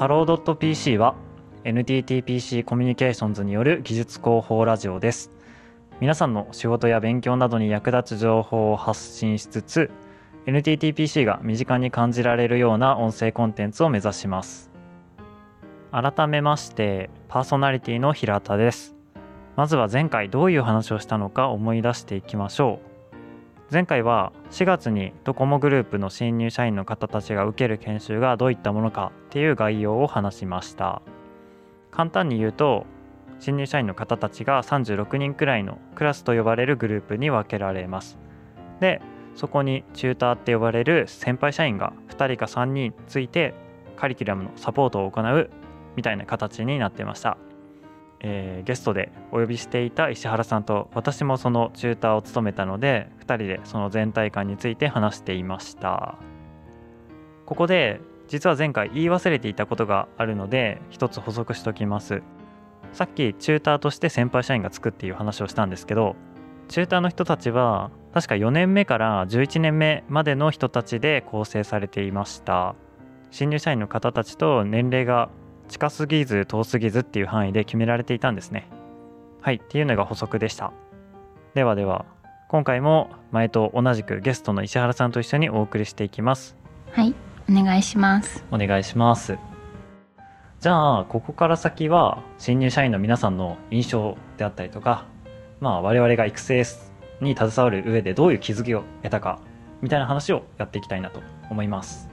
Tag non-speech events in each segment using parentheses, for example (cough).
ハロー .pc は NTTPC コミュニケーションズによる技術広報ラジオです。皆さんの仕事や勉強などに役立つ情報を発信しつつ NTTPC が身近に感じられるような音声コンテンツを目指します。改めましてパーソナリティの平田です。まずは前回どういう話をしたのか思い出していきましょう。前回は4月にドコモグループの新入社員の方たちが受ける研修がどういったものかっていう概要を話しました。簡単に言うと新入社員の方たちが36人くらいのクラスと呼ばれるグループに分けられます。でそこにチューターって呼ばれる先輩社員が2人か3人ついてカリキュラムのサポートを行うみたいな形になってました。えー、ゲストでお呼びしていた石原さんと私もそのチューターを務めたので2人でその全体感について話していました。ここで実は前回言い忘れていたことがあるので一つ補足しときます。さっきチューターとして先輩社員がつくっていう話をしたんですけどチューターの人たちは確か4年目から11年目までの人たちで構成されていました。新入社員の方たちと年齢が近すぎず遠すぎずっていう範囲で決められていたんですね。はいっていうのが補足でした。ではでは今回も前と同じくゲストの石原さんと一緒にお送りしていきます。はいお願いします。お願いします。じゃあここから先は新入社員の皆さんの印象であったりとかまあ我々が育成に携わる上でどういう気づきを得たかみたいな話をやっていきたいなと思います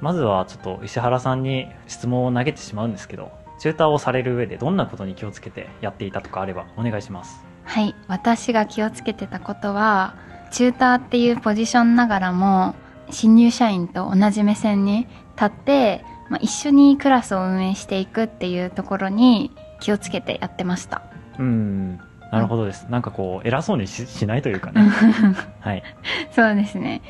まずはちょっと石原さんに質問を投げてしまうんですけどチューターをされる上でどんなことに気をつけてやっていたとかあればお願いします。はい私が気をつけてたことはチューターっていうポジションながらも新入社員と同じ目線に立って、まあ、一緒にクラスを運営していくっていうところに気をつけてやってました。うんなるほどです、うん、なんかこう偉そうにしないというかね。(laughs) はい。そうですね。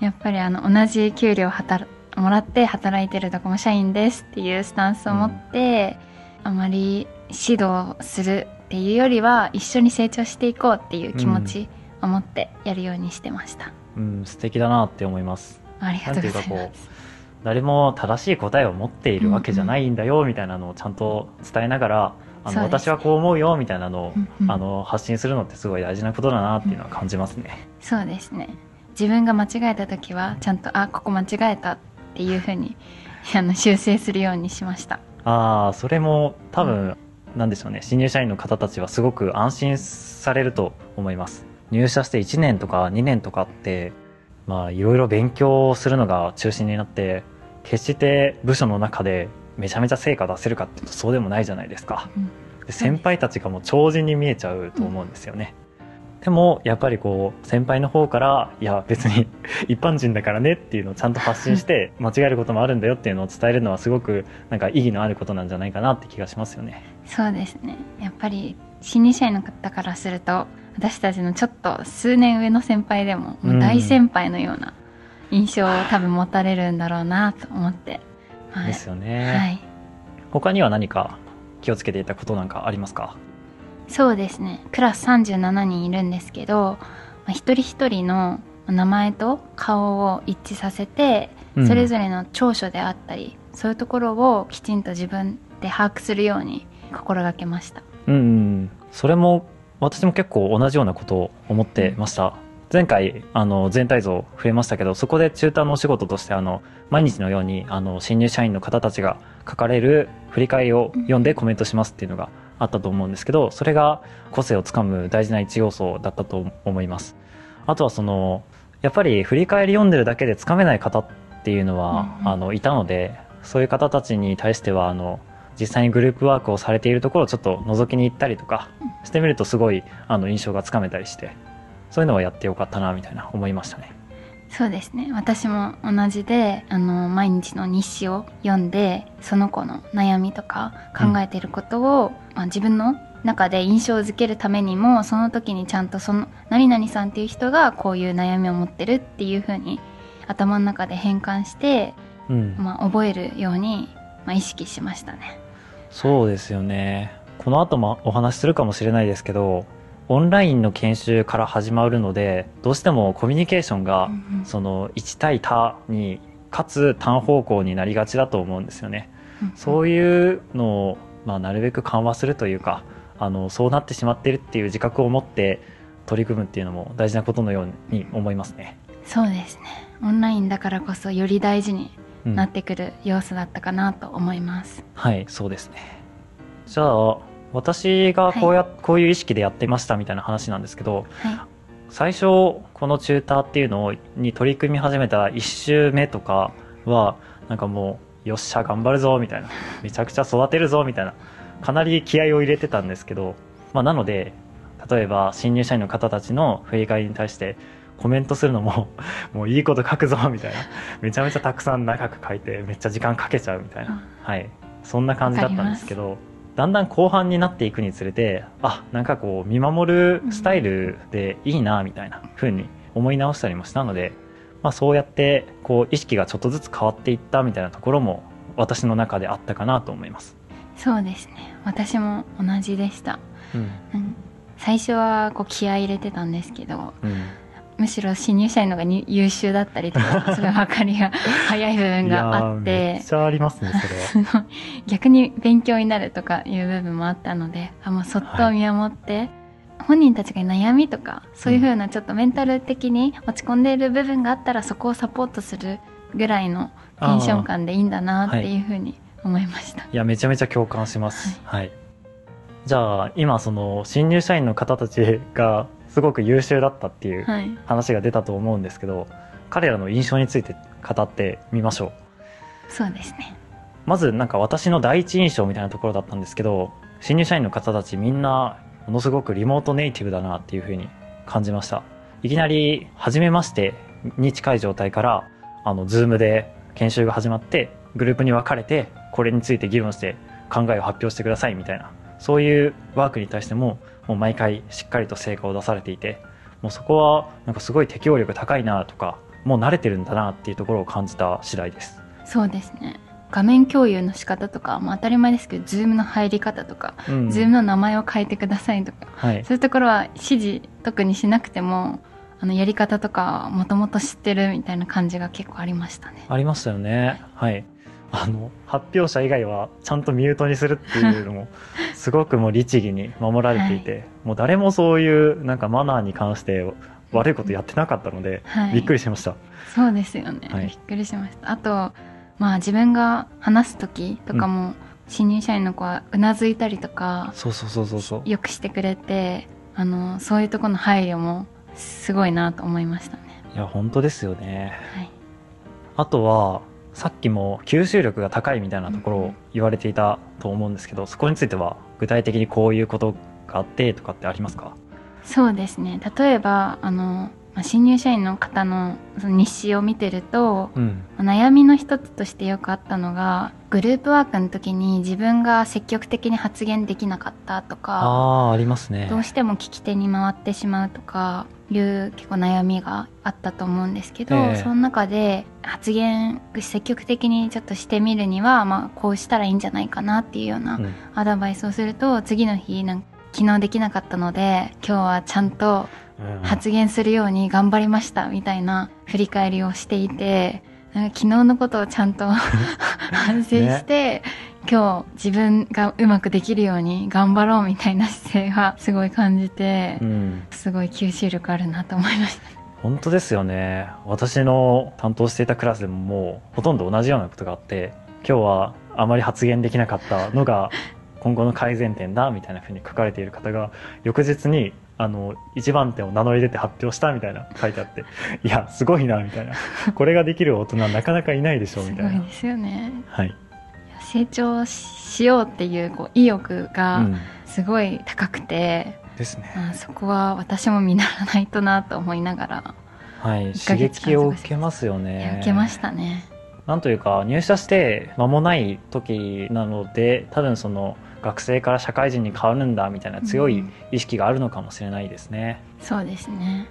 やっぱりあの同じ給料働もらって働いてるドコモ社員ですっていうスタンスを持って、うん、あまり指導するっていうよりは一緒に成長していこうっていう気持ちを持ってやるようにしてました、うん、うん、素敵だなって思います。ありがとうございます。誰も正しい答えを持っているわけじゃないんだよみたいなのをちゃんと伝えながら、あの、私はこう思うよみたいなのを、うんうん、あの発信するのってすごい大事なことだなっていうのは感じますね、うん、そうですね。自分が間違えた時はちゃんとあここ間違えたっっていうふうにあの修正するようにしました。ああそれも多分、うん、なんでしょうね。新入社員の方たちはすごく安心されると思います。入社して1年とか2年とかってまあいろいろ勉強するのが中心になって決して部署の中でめちゃめちゃ成果出せるかっていうとそうでもないじゃないですか、うん、先輩たちがもう超人に見えちゃうと思うんですよね、うんでもやっぱりこう先輩の方からいや別に (laughs) 一般人だからねっていうのをちゃんと発信して間違えることもあるんだよっていうのを伝えるのはすごくなんか意義のあることなんじゃないかなって気がしますよね。そうですね。やっぱり新入社員の方からすると私たちのちょっと数年上の先輩でももう大先輩のような印象を多分持たれるんだろうなと思って、はい、ですよね、はい、他には何か気をつけていたことなんかありますか？そうですね。クラス37人いるんですけど、まあ、一人一人の名前と顔を一致させて、うん、それぞれの長所であったりそういうところをきちんと自分で把握するように心がけました。うん、うん、それも私も結構同じようなことを思ってました、うん、前回あの全体像増えましたけどそこで中途のお仕事としてあの毎日のようにあの新入社員の方たちが書かれる振り返りを読んでコメントしますっていうのがあったと思うんですけどそれが個性をつかむ大事な一要素だったと思います。あとはそのやっぱり振り返り読んでるだけでつかめない方っていうのは、うんうん、あのいたのでそういう方たちに対してはあの実際にグループワークをされているところをちょっと覗きに行ったりとかしてみるとすごいあの印象がつかめたりしてそういうのはやってよかったなみたいな思いましたね。そうですね。私も同じであの毎日の日誌を読んでその子の悩みとか考えていることを、うん、まあ、自分の中で印象づけるためにもその時にちゃんとその何々さんっていう人がこういう悩みを持ってるっていうふうに頭の中で変換して、うん、まあ、覚えるように、まあ、意識しましたね。そうですよね。この後もお話しするかもしれないですけどオンラインの研修から始まるのでどうしてもコミュニケーションが、その1対他にかつ単方向になりがちだと思うんですよね。うんそういうのを、まあ、なるべく緩和するというかあのそうなってしまっているっていう自覚を持って取り組むっていうのも大事なことのように思いますね。そうですね。オンラインだからこそより大事にうんなってくる要素だったかなと思います、はいそうですね。じゃあ私がこうや、こういう意識でやってましたみたいな話なんですけどはい。最初このチューターっていうのをに取り組み始めた1週目とかはなんかもうよっしゃ頑張るぞみたいな。めちゃくちゃ育てるぞみたいな。かなり気合を入れてたんですけど、まあ、なので例えば新入社員の方たちの振り返りに対してコメントするのも (laughs) もういいこと書くぞみたいな。めちゃめちゃたくさん長く書いてめっちゃ時間かけちゃうみたいな、はい、そんな感じだったんですけどだんだん後半になっていくにつれてあなんかこう見守るスタイルでいいなみたいな風に思い直したりもしたので、まあ、そうやってこう意識がちょっとずつ変わっていったみたいなところも私の中であったかなと思います。そうですね。私も同じでした、うん。うん、最初はこう気合い入れてたんですけどうんむしろ新入社員の方がに優秀だったりとかそれ分かりが (laughs) 早い部分があっいやーめて。っちゃありますねそれ逆に勉強になるとかいう部分もあったのであもうそっと見守って、本人たちが悩みとかそういう風なちょっとメンタル的に落ち込んでいる部分があったらそこをサポートするぐらいのテンション感でいいんだなっていう風に思いました。いやめちゃめちゃ共感します。はい、じゃあ今その新入社員の方たちがすごく優秀だったっていうはい、話が出たと思うんですけど彼らの印象について語ってみましょう。そうですね。まずなんか私の第一印象みたいなところだったんですけど新入社員の方たちみんなものすごくリモートネイティブだなっていうふうに感じました。いきなり初めましてに近い状態からあの Zoom で研修が始まってグループに分かれてこれについて議論して考えを発表してくださいみたいなそういうワークに対してももう毎回しっかりと成果を出されていてもうそこはなんかすごい適応力高いなとかもう慣れてるんだなっていうところを感じた次第ですそうですね。画面共有の仕方とか、まあ、当たり前ですけど、 Zoom の入り方とか、うん Zoom の名前を変えてくださいとか、はいそういうところは指示特にしなくても、あの、やり方とかもともと知ってるみたいな感じが結構ありましたね。ありましたよね。はい。あの、発表者以外はちゃんとミュートにするっていうのも、(laughs) すごくもう律儀に守られていて、もう誰もそういうなんかマナーに関して悪いことやってなかったので、はい。びっくりしました。そうですよね、はいびっくりしました。あと、まあ自分が話す時とかも、新入社員の子はうなずいたりとか、そうそうそうそうそう。よくしてくれて、あの、そういうところの配慮もすごいなと思いましたね。いや、本当ですよね。はい。あとは、さっきも吸収力が高いみたいなところを言われていたと思うんですけど、そこについては具体的にこういうことがあってとかってありますか？そうですね。例えば、あの、まあ新入社員の方のその日誌を見てると、うん。悩みの一つとしてよくあったのが、グループワークの時に自分が積極的に発言できなかったとか、あありますね。どうしても聞き手に回ってしまうとかいう結構悩みがあったと思うんですけど、ええその中で発言積極的にちょっとしてみるには、まあ、こうしたらいいんじゃないかなっていうようなうんアドバイスをすると次の日なんか昨日できなかったので今日はちゃんとうん発言するように頑張りましたみたいな振り返りをしていてなんか昨日のことをちゃんと (laughs) 反省して、今日自分がうまくできるように頑張ろうみたいな姿勢がすごい感じて、うん。すごい吸収力あるなと思いました。本当ですよね私の担当していたクラスでももうほとんど同じようなことがあって今日はあまり発言できなかったのが今後の改善点だみたいなふうに書かれている方が翌日にあの一番点を名乗り出て発表したみたいな書いてあって (laughs) いやすごいなみたいな。これができる大人なかなかいないでしょすみたいな。(laughs) ごいですよね。はい、成長しようっていうこう意欲うがん、すごい高くて、ですね。あそこは私も見習わないとなと思いながら、はい刺激を受けますよね。受けましたね。なんというか入社して間もない時なので多分その学生から社会人に変わるんだみたいな強いうん意識があるのかもしれないですね。そうですね。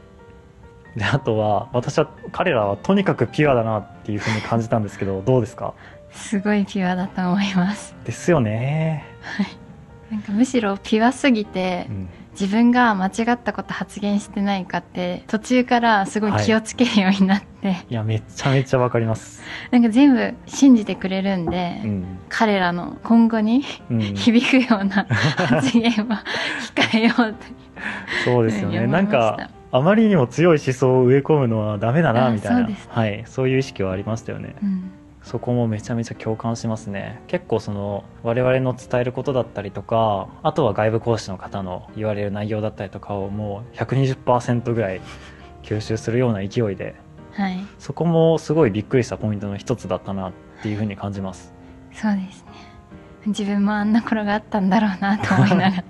であとは私は彼らはとにかくピュアだなっていうふうに感じたんですけど (laughs) どうですか？すごいピュアだと思います。ですよね。なんかむしろピュアすぎてうん自分が間違ったこと発言してないかって途中からすごい気をつけるようになって、い。やめちゃめちゃわかります、なんか全部信じてくれるんで、うん。彼らの今後にうん、響くような発言は控えようって。そうですよね。なんかあまりにも強い思想を植え込むのはダメだなあみたいな。そうはい、そういう意識はありましたよね。うんそこもめちゃめちゃ共感しますね結構その我々の伝えることだったりとかあとは外部講師の方の言われる内容だったりとかをもう120%ぐらい吸収するような勢いではい。そこもすごいびっくりしたポイントの一つだったなっていうふうに感じますそうですね。自分もあんな頃があったんだろうなと思いなが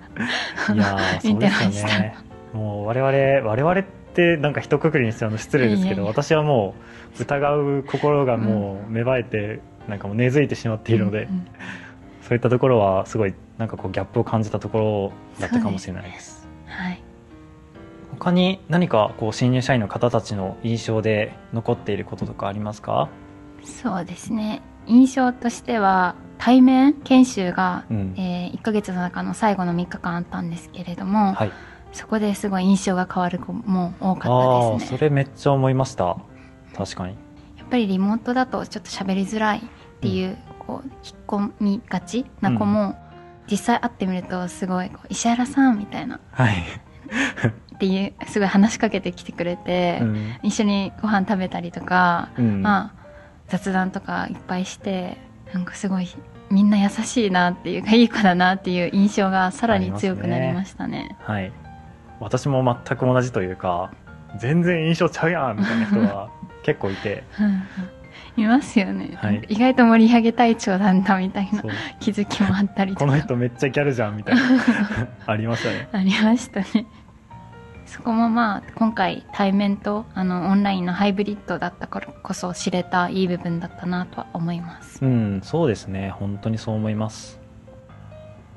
ら。(laughs) いや見てでますしたよねもう我々我々ってなんか一括りにしては失礼ですけど私はもう疑う心がもう芽生えて、なんかもう根付いてしまっているので、うんうんそういったところはすごいなんかこうギャップを感じたところだったかもしれないです。はい。他に何かこう新入社員の方たちの印象で残っていることとかありますか？そうですね。印象としては、対面研修が、うん。え1ヶ月の中の最後の3日間あったんですけれども、はい。そこですごい印象が変わる子も多かったですね。それめっちゃ思いました確かに。やっぱりリモートだとちょっと喋りづらいっていう、こう、引っ込みがちな子も、実際会ってみるとすごいこう石原さんみたいな。はい、っていうすごい話しかけてきてくれて、うん。一緒にご飯食べたりとか、うん。まあ雑談とかいっぱいしてなんかすごいみんな優しいなっていうかいい子だなっていう印象がさらに強くなりましたね。はい。私も全く同じというか全然印象ちゃうやんみたいな人は結構いて。いますよね、はい。意外と盛り上げ隊長なんだみたいな気づきもあったりとか。この人めっちゃギャルじゃんみたいな。(laughs) ありましたね。ありましたね。そこもまあ今回対面とあのオンラインのハイブリッドだったからこそ知れたいい部分だったなとは思います。うんそうですね。本当にそう思います。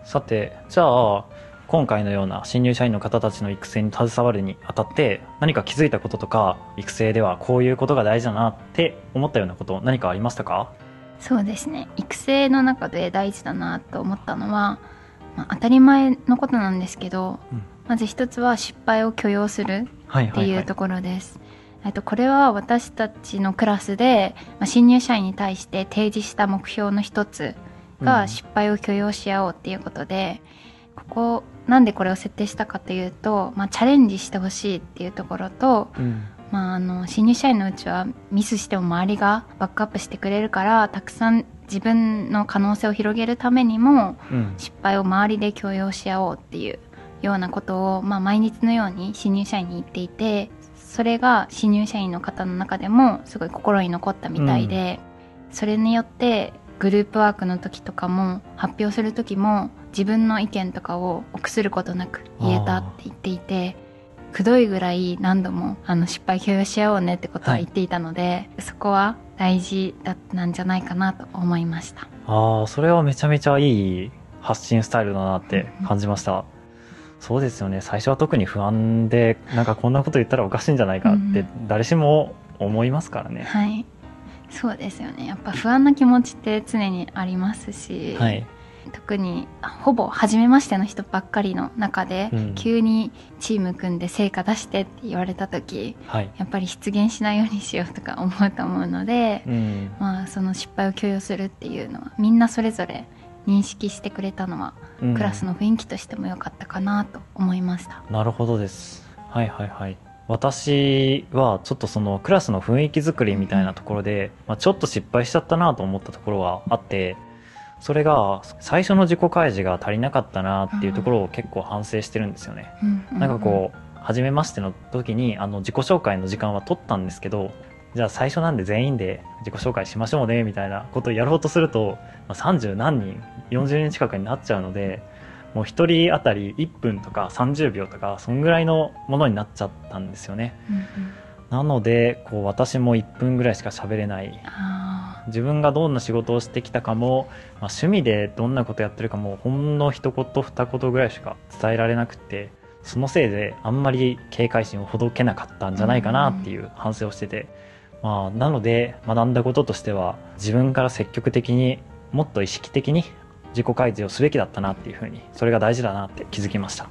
さてじゃあ今回のような新入社員の方たちの育成に携わるにあたって何か気づいたこととか育成ではこういうことが大事だなって思ったようなこと何かありましたか？そうですね。育成の中で大事だなと思ったのは、まあ、当たり前のことなんですけど、うん。まず一つは失敗を許容するはいってい。うところです。えっとこれは私たちのクラスで、まあ、新入社員に対して提示した目標の一つうん。が失敗を許容し合おうっていうことで、ここなんでこれを設定したかというと、まあ、チャレンジしてほしいっていうところと、うん。まあ、あの新入社員のうちはミスしても周りがバックアップしてくれるからたくさん自分の可能性を広げるためにもうん。失敗を周りで強要し合おうっていうようなことを、まあ、毎日のように新入社員に言っていてそれが新入社員の方の中でもすごい心に残ったみたいで、それによってグループワークの時とかも発表する時も自分の意見とかを臆することなく言えたって言っていてくどいぐらい何度もあの失敗許容し合おうねってことは言っていたので、そこは大事だったんじゃないかなと思いました。ああそれはめちゃめちゃいい発信スタイルだなって感じました。そうですよね。最初は特に不安でなんかこんなこと言ったらおかしいんじゃないかってう誰しも思いますからね、はい。そうですよね。やっぱ不安な気持ちって常にありますし、はい特にほぼ初めましての人ばっかりの中で、うん。急にチーム組んで成果出してって言われた時はい。やっぱり出現しないようにしようとか思うと思うので、うん。まあその失敗を許容するっていうのはみんなそれぞれ認識してくれたのは、うん。クラスの雰囲気としても良かったかなと思いました。なるほどです。はいはいはい。私はちょっとそのクラスの雰囲気作りみたいなところで、まあ、ちょっと失敗しちゃったなと思ったところはあってそれが最初の自己開示が足りなかったなっていうところを結構反省してるんですよね、なんかこう初めましての時にあの自己紹介の時間は取ったんですけどじゃあ最初なんで全員で自己紹介しましょうねみたいなことをやろうとすると、まあ、30何人40人近くになっちゃうのでもう1人当たり1分とか30秒とかそんぐらいのものになっちゃったんですよね。うんうんなのでこう私も1分ぐらいしか喋れない。あ自分がどんな仕事をしてきたかも、まあ、趣味でどんなことやってるかもほんの一言二言ぐらいしか伝えられなくてそのせいであんまり警戒心をほどけなかったんじゃないかなっていう反省をしてて、まあ、なので学んだこととしては自分から積極的にもっと意識的に自己開示をすべきだったなっていうふうにそれが大事だなって気づきました。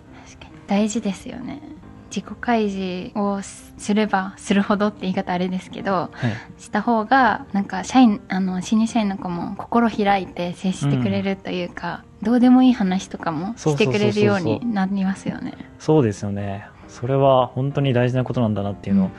大事ですよね自己開示をすればするほどって言い方あれですけどはい。した方がなんか社員あの新入社員の子も心開いて接してくれるというか、どうでもいい話とかもしてくれるようになりますよね。そうですよね。それは本当に大事なことなんだなっていうのを、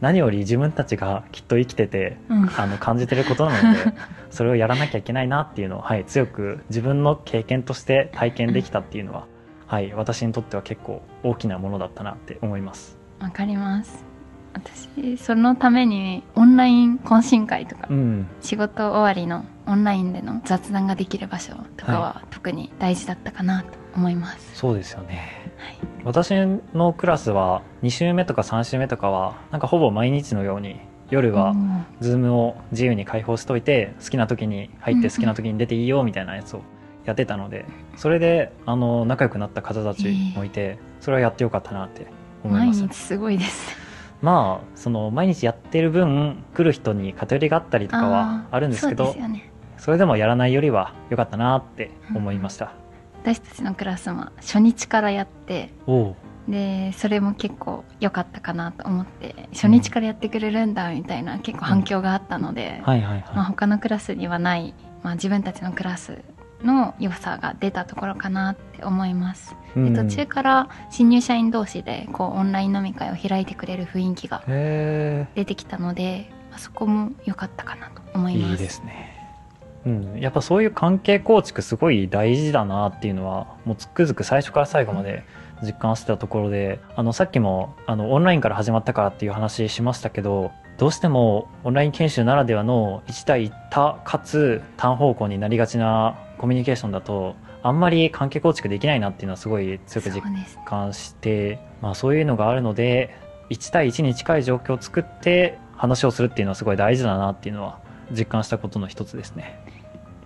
何より自分たちがきっと生きててうんうん。あの感じてることなので (laughs) それをやらなきゃいけないなっていうのを、はい、強く自分の経験として体験できたっていうのは、はい、私にとっては結構大きなものだったなって思います。わかります私そのためにオンライン懇親会とか、うん、仕事終わりのオンラインでの雑談ができる場所とかは特に大事だったかなと思います。そうですよね。はい私のクラスは2週目とか3週目とかはなんかほぼ毎日のように夜はうんズームを自由に開放しといて好きな時に入って好きな時に出ていいよみたいなやつをやってたのでそれであの仲良くなった方たちもいてそれはやってよかったなって思い毎ます。日すごいです。まあその毎日やってる分来る人に偏りがあったりとかはあるんですけどね。それでもやらないよりは良かったなって思いました、私たちのクラスも初日からやってでそれも結構良かったかなと思って初日からやってくれるんだみたいな結構反響があったので、他のクラスにはない、まあ、自分たちのクラスの良さが出たところかなって思います、い、うん。で途中から新入社員同士でこうオンライン飲み会を開いてくれる雰囲気がへ出てきたので、まあそこも良かったかなと思えいます。いいですね。うん、やっぱそういう関係構築すごい大事だなっていうのはもうつくづく最初から最後まで実感してたところであのさっきもあのオンラインから始まったからっていう話しましたけどどうしてもオンライン研修ならではの1対1多かつ単方向になりがちなコミュニケーションだとあんまり関係構築できないなっていうのはすごい強く実感して、まあ、そういうのがあるので1対1に近い状況を作って話をするっていうのはすごい大事だなっていうのは実感したことの一つですね。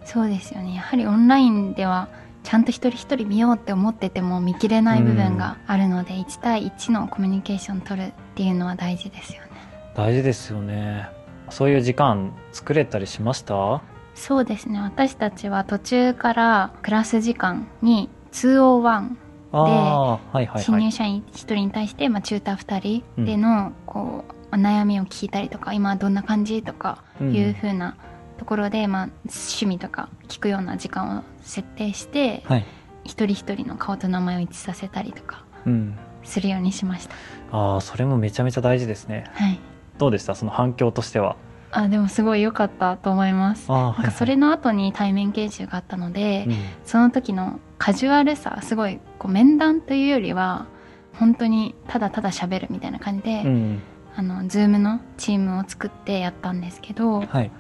そうですよねやはりオンラインではちゃんと一人一人見ようって思ってても見切れない部分があるので、1対1のコミュニケーション取るっていうのは大事ですよね大事ですよね。そういう時間作れたりしました？そうですね。私たちは途中からクラス時間に201ああはいはい新はい。入社員1人に対して、まあ、チューター2人での、こう悩みを聞いたりとか今どんな感じとかうん。いう風なところで、まあ、趣味とか聞くような時間を設定してはい一人一人の顔と名前を一致させたりとかうんするようにしましたああそれもめちゃめちゃ大事ですねはいどうでした？その反響としては。あでもすごい良かったと思います。なんかそれの後に対面研修があったので、うん。その時のカジュアルさすごいこう面談というよりは本当にただただ喋るみたいな感じで、うん。あの Zoom のチームを作ってやったんですけどはい。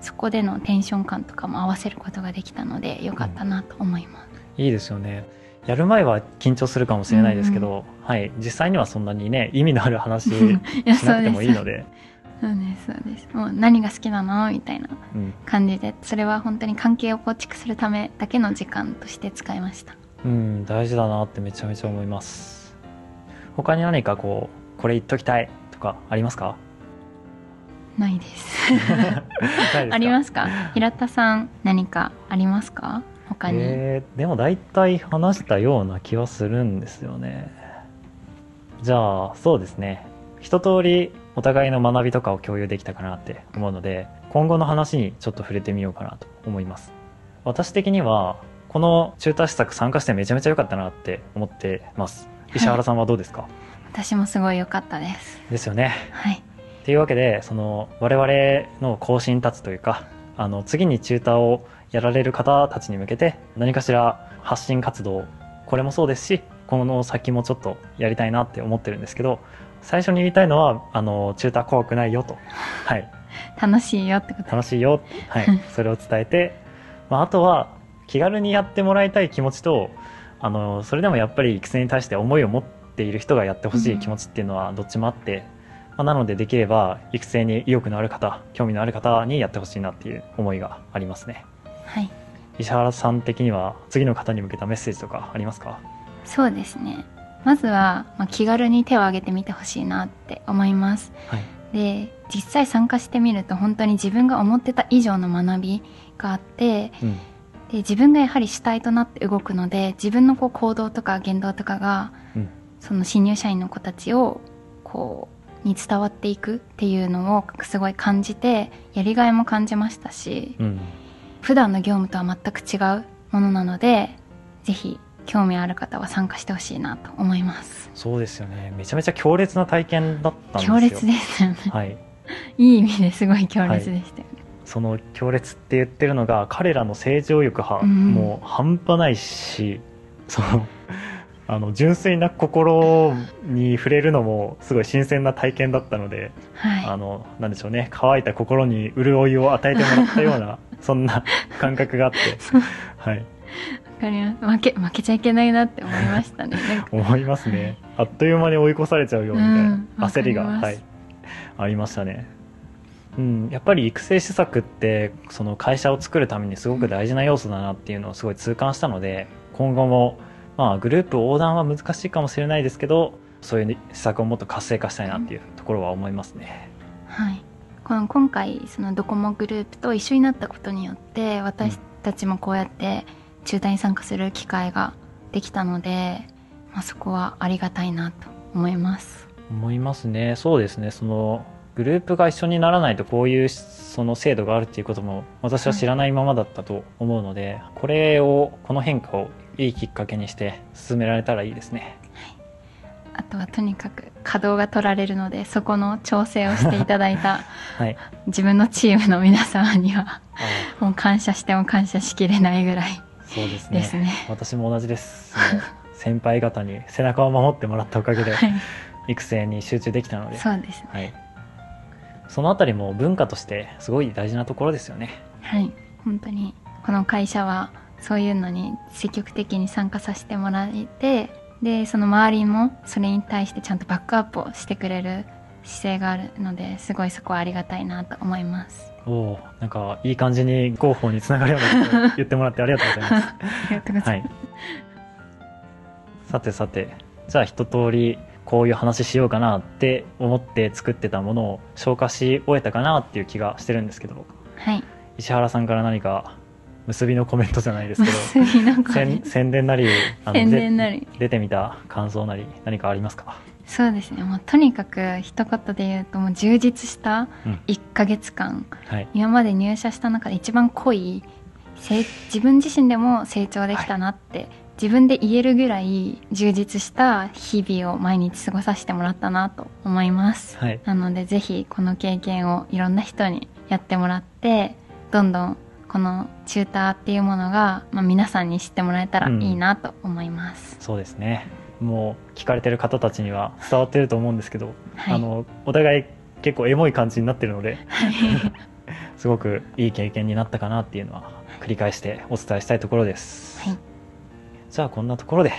そこでのテンション感とかも合わせることができたので良かったなと思います、いいですよねやる前は緊張するかもしれないですけど、はい。実際にはそんなにね意味のある話 (laughs) しなくてもいいので。そうです。そうですもう何が好きなのみたいなうん、感じでそれは本当に関係を構築するためだけの時間として使いました。うん、大事だなってめちゃめちゃ思います。他に何かこうこれ言っときたいとかありますか？ないです。(laughs) (laughs) ありますか？平田さん何かありますか？他に、えーでも大体話したような気はするんですよね。じゃあそうですね。一通りお互いの学びとかを共有できたかなって思うので今後の話にちょっと触れてみようかなと思います。私的にはこの中途施策参加してめちゃめちゃ良かったなって思ってます。石原さんはどうですか、私もすごい良かったです。ですよね。はい。っていうわけでその我々の更新立つというかあの次にチューターをやられる方たちに向けて何かしら発信活動これもそうですしこの先もちょっとやりたいなって思ってるんですけど最初に言いたいのはあのチューター怖くないよと、(laughs) はい、楽しいよってこと。楽しいよ、はい、(laughs) それを伝えて、まあ、あとは気軽にやってもらいたい気持ちとあのそれでもやっぱり育成に対して思いを持っている人がやってほしい気持ちっていうのはどっちもあって、まあ、なのでできれば育成に意欲のある方興味のある方にやってほしいなっていう思いがありますね。はい石原さん的には次の方に向けたメッセージとかありますか？そうですね。まずは、まあ、気軽に手を挙げてみてほしいなって思います。はい。で実際参加してみると本当に自分が思ってた以上の学びがあってうん。で自分がやはり主体となって動くので自分のこう行動とか言動とかが、うん。その新入社員の子たちをこうに伝わっていくっていうのをすごい感じてやりがいも感じましたしうん普段の業務とは全く違うものなのでぜひ興味ある方は参加してほしいなと思います。そうですよね。めちゃめちゃ強烈な体験だったんですよ。強烈ですよね。はい。いい意味ですごい強烈でしたよね、その強烈って言ってるのが彼らの成長欲はうん。もう半端ないし、そのあの純粋な心に触れるのもすごい新鮮な体験だったので、あはのなんでしょうね。乾いた心に潤いを与えてもらったような (laughs) そんな感覚があって、はい、いわかります。負け負けちゃいけないなって思いましたね。(laughs) 思いますね。あっという間に追い越されちゃうよみたいな、うん焦りが、はい、ありましたね。うん、やっぱり育成施策ってその会社を作るためにすごく大事な要素だなっていうのをすごい痛感したので今後もまあグループ横断は難しいかもしれないですけどそういう施策をもっと活性化したいなっていうところは思いますね。はい、この今回そのドコモグループと一緒になったことによって私たちもこうやって中退に参加する機会ができたので、まあ、そこはありがたいなと思います。思いますねそうですねそのグループが一緒にならないとこういうその制度があるっていうことも私は知らないままだったと思うので、これをこの変化をいいきっかけにして進められたらいいですね。あとはとにかく稼働が取られるのでそこの調整をしていただいた (laughs) はい。自分のチームの皆様にはあもう感謝しても感謝しきれないぐらいそうですね。ね。私も同じです。先輩方に背中を守ってもらったおかげで (laughs) はい、育成に集中できたので、そうですね。はい、そのあたりも文化としてすごい大事なところですよねはい、本当にこの会社はそういうのに積極的に参加させてもらえてでその周りもそれに対してちゃんとバックアップをしてくれる姿勢があるのですごいそこはありがたいなと思います。おおなんかいい感じに広報につながるようなことを言ってもらってありがとうございます (laughs) ありがとうござはいいます。さてさてじゃあ一通りこういう話しようかなって思って作ってたものを消化し終えたかなっていう気がしてるんですけど。はい、石原さんから何か結びのコメントじゃないですけど。(laughs) 宣宣伝なり宣伝なり。で出てみた感想なり何かありますか？そうですね。もうとにかく一言で言うともう充実したうん。1ヶ月間、はい。今まで入社した中で一番濃い成自分自身でも成長できたなって、自分で言えるぐらい充実した日々を毎日過ごさせてもらったなと思います。はい。なのでぜひこの経験をいろんな人にやってもらってどんどんこのチューターっていうものが、まあ、皆さんに知ってもらえたらいいなと思います、そうですね。もう聞かれてる方たちには伝わってると思うんですけど、はい。あのお互い結構エモい感じになってるのではい。(laughs) すごくいい経験になったかなっていうのは繰り返してお伝えしたいところです、はいじゃあこんなところで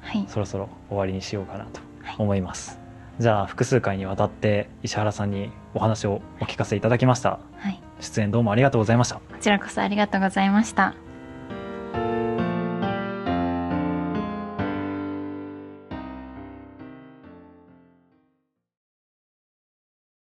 はい。そろそろ終わりにしようかなと思います、じゃあ複数回にわたって石原さんにお話をお聞かせいただきました。はい。出演どうもありがとうございました。こちらこそありがとうございました